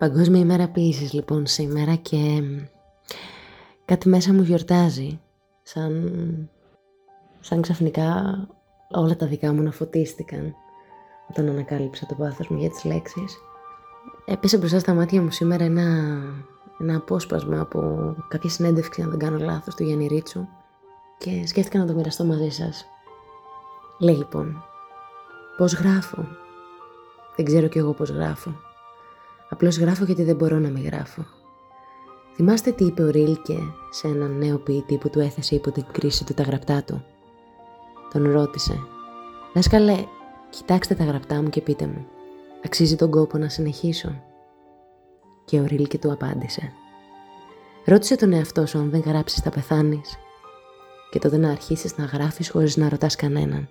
Παγκόσμια ημέρα ποιήσης λοιπόν σήμερα και κάτι μέσα μου γιορτάζει. Σαν, σαν ξαφνικά όλα τα δικά μου να φωτίστηκαν όταν ανακάλυψα το πάθος μου για τις λέξεις. Έπεσε μπροστά στα μάτια μου σήμερα ένα, ένα απόσπασμα από κάποια συνέντευξη, αν δεν κάνω λάθος, του Γιάννη Ρίτσου και σκέφτηκα να το μοιραστώ μαζί σας. Λέει λοιπόν, πώς γράφω; Δεν ξέρω κι εγώ πώς γράφω. Απλώς γράφω γιατί δεν μπορώ να μην γράφω. Θυμάστε τι είπε ο Ρίλκε σε έναν νέο ποιητή που του έθεσε υπό την κρίση του τα γραπτά του; Τον ρώτησε «Δάσκαλε, κοιτάξτε τα γραπτά μου και πείτε μου, αξίζει τον κόπο να συνεχίσω» Και ο Ρίλκε του απάντησε «Ρώτησε τον εαυτό σου αν δεν γράψεις θα πεθάνεις και τότε να αρχίσεις να γράφεις χωρίς να ρωτάς κανέναν.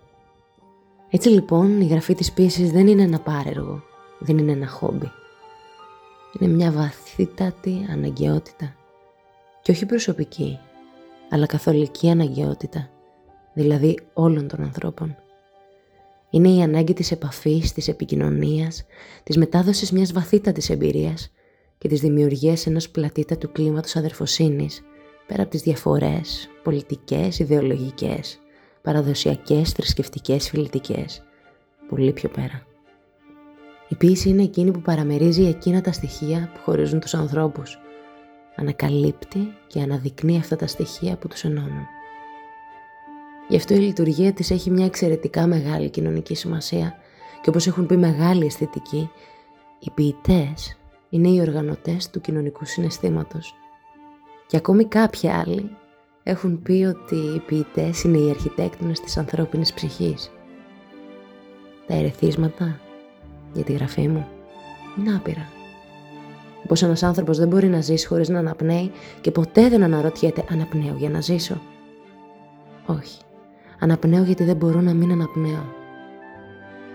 Έτσι λοιπόν η γραφή της πίεσης δεν είναι ένα πάρεργο, δεν είναι ένα χόμπι. Είναι μια βαθύτατη αναγκαιότητα και όχι προσωπική, αλλά καθολική αναγκαιότητα, δηλαδή όλων των ανθρώπων. Είναι η ανάγκη της επαφής, της επικοινωνίας, της μετάδοσης μιας βαθύτατης εμπειρίας και της δημιουργίας ενός πλατήτατου κλίματος αδερφοσύνης, πέρα από τις διαφορές, πολιτικές, ιδεολογικές, παραδοσιακές, θρησκευτικές, φιλετικές, πολύ πιο πέρα. Η ποίηση είναι εκείνη που παραμερίζει εκείνα τα στοιχεία που χωρίζουν τους ανθρώπους. Ανακαλύπτει και αναδεικνύει αυτά τα στοιχεία που τους ενώνουν. Γι' αυτό η λειτουργία της έχει μια εξαιρετικά μεγάλη κοινωνική σημασία και όπως έχουν πει μεγάλη αισθητική, οι ποιητές είναι οι οργανωτές του κοινωνικού συναισθήματος. Και ακόμη κάποιοι άλλοι έχουν πει ότι οι ποιητές είναι οι αρχιτέκτονες της ανθρώπινης ψυχής. Τα ερεθίσματα για τη γραφή μου είναι άπειρα. Πως ένας άνθρωπος δεν μπορεί να ζήσει χωρίς να αναπνέει και ποτέ δεν αναρωτιέται αναπνέω για να ζήσω; Όχι. Αναπνέω γιατί δεν μπορώ να μην αναπνέω.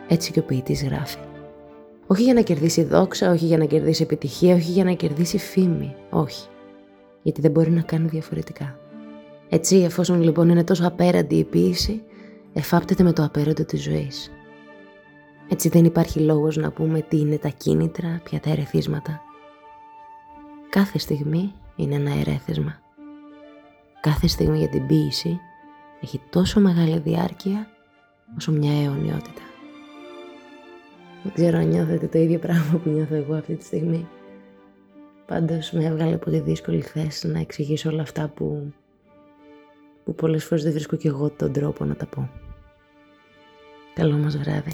Έτσι και ο ποιητής γράφει. Όχι για να κερδίσει δόξα, όχι για να κερδίσει επιτυχία, όχι για να κερδίσει φήμη. Όχι. Γιατί δεν μπορεί να κάνει διαφορετικά. Έτσι, εφόσον λοιπόν είναι τόσο απέραντη η ποιήση, εφάπτεται με το απέραντο της ζωής. Έτσι δεν υπάρχει λόγος να πούμε τι είναι τα κίνητρα, ποια τα ερεθίσματα. Κάθε στιγμή είναι ένα ερέθισμα. Κάθε στιγμή για την ποίηση έχει τόσο μεγάλη διάρκεια όσο μια αιωνιότητα. Δεν ξέρω αν νιώθετε το ίδιο πράγμα που νιώθω εγώ αυτή τη στιγμή. Πάντως με έβγαλε πολύ δύσκολη θέση να εξηγήσω όλα αυτά που, που πολλές φορές δεν βρίσκω κι εγώ τον τρόπο να τα πω. Καλό μας βράδυ.